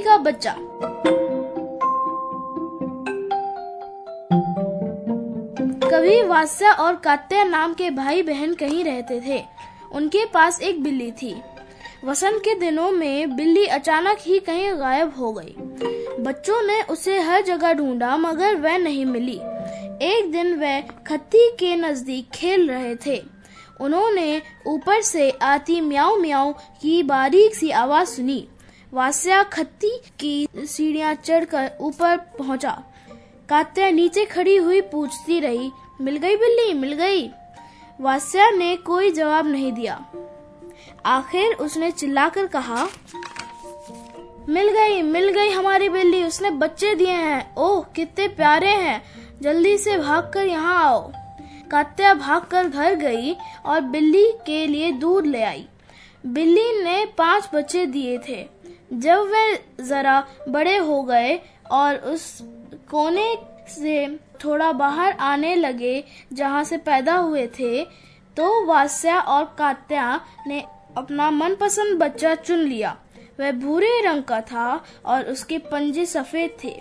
बिल्ली का बच्चा। कभी वास्या और कात्या नाम के भाई बहन कहीं रहते थे। उनके पास एक बिल्ली थी। वसंत के दिनों में बिल्ली अचानक ही कहीं गायब हो गई। बच्चों ने उसे हर जगह ढूंढा, मगर वह नहीं मिली। एक दिन वह खत्ती के नज़दीक खेल रहे थे। उन्होंने ऊपर से आती म्याऊ म्याऊ की बारीक सी आवाज़ सुनी। वास्या खत्ती की सीढ़ियाँ चढ़कर ऊपर पहुँचा। कात्या नीचे खड़ी हुई पूछती रही, मिल गई बिल्ली, मिल गई? वास्या ने कोई जवाब नहीं दिया। आखिर उसने चिल्लाकर कहा, मिल गई मिल गई हमारी बिल्ली, उसने बच्चे दिए हैं। ओह, कितने प्यारे हैं। जल्दी से भागकर यहाँ आओ। कात्या भागकर घर गई और बिल्ली के लिए दूध ले आई। बिल्ली ने पाँच बच्चे दिए थे। जब वे जरा बड़े हो गए और उस कोने से थोड़ा बाहर आने लगे जहाँ से पैदा हुए थे तो वास्या और कात्या ने अपना मनपसंद बच्चा चुन लिया। वह भूरे रंग का था और उसके पंजे सफ़ेद थे।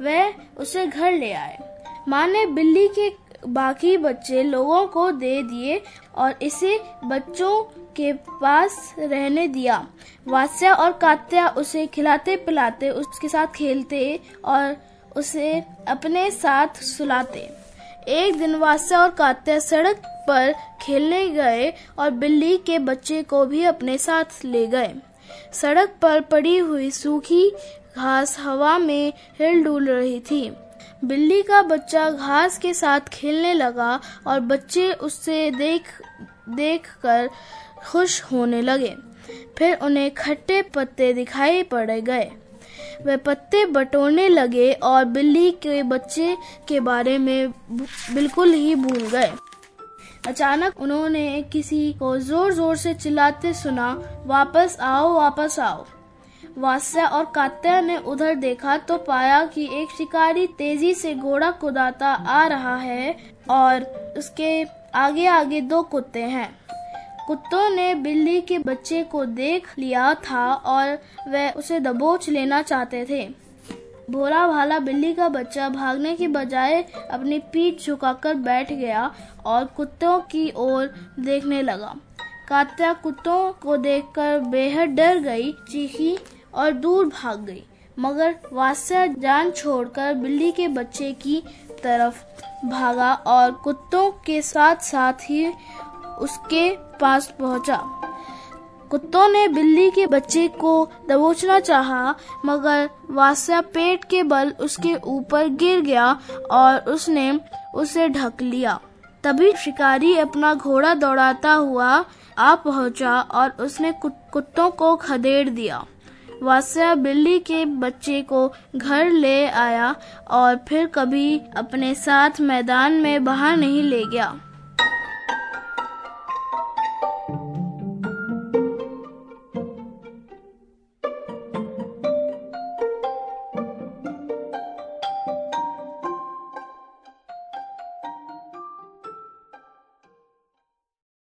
वह उसे घर ले आए। माँ ने बिल्ली के बाकी बच्चे लोगों को दे दिए और इसे बच्चों के पास रहने दिया। वास्या और कात्या उसे खिलाते पिलाते, उसके साथ खेलते और उसे अपने साथ सुलाते। एक दिन वास्या और कात्या सड़क पर खेलने गए और बिल्ली के बच्चे को भी अपने साथ ले गए। सड़क पर पड़ी हुई सूखी घास हवा में हिल डुल रही थी। बिल्ली का बच्चा घास के साथ खेलने लगा और बच्चे उससे देख देख कर खुश होने लगे। फिर उन्हें खट्टे पत्ते दिखाई पड़ गए। वे पत्ते बटोरने लगे और बिल्ली के बच्चे के बारे में बिल्कुल ही भूल गए। अचानक उन्होंने किसी को ज़ोर ज़ोर से चिल्लाते सुना, वापस आओ वापस आओ। वास्या और कात्या ने उधर देखा तो पाया कि एक शिकारी तेज़ी से घोड़ा कुदाता आ रहा है और उसके आगे आगे दो कुत्ते हैं। कुत्तों ने बिल्ली के बच्चे को देख लिया था और वह उसे दबोच लेना चाहते थे। भोला भाला बिल्ली का बच्चा भागने की बजाय अपनी पीठ झुकाकर बैठ गया और कुत्तों की ओर देखने लगा। कात्या कुत्तों को देखकर बेहद डर गई। चीखी और दूर भाग गई। मगर वास्या जान छोड़कर बिल्ली के बच्चे की तरफ़ भागा और कुत्तों के साथ साथ ही उसके पास पहुँचा। कुत्तों ने बिल्ली के बच्चे को दबोचना चाहा, मगर वास्या पेट के बल उसके ऊपर गिर गया और उसने उसे ढक लिया। तभी शिकारी अपना घोड़ा दौड़ाता हुआ आ पहुँचा और उसने कुत्तों को खदेड़ दिया। वास्या बिल्ली के बच्चे को घर ले आया और फिर कभी अपने साथ मैदान में बाहर नहीं ले गया।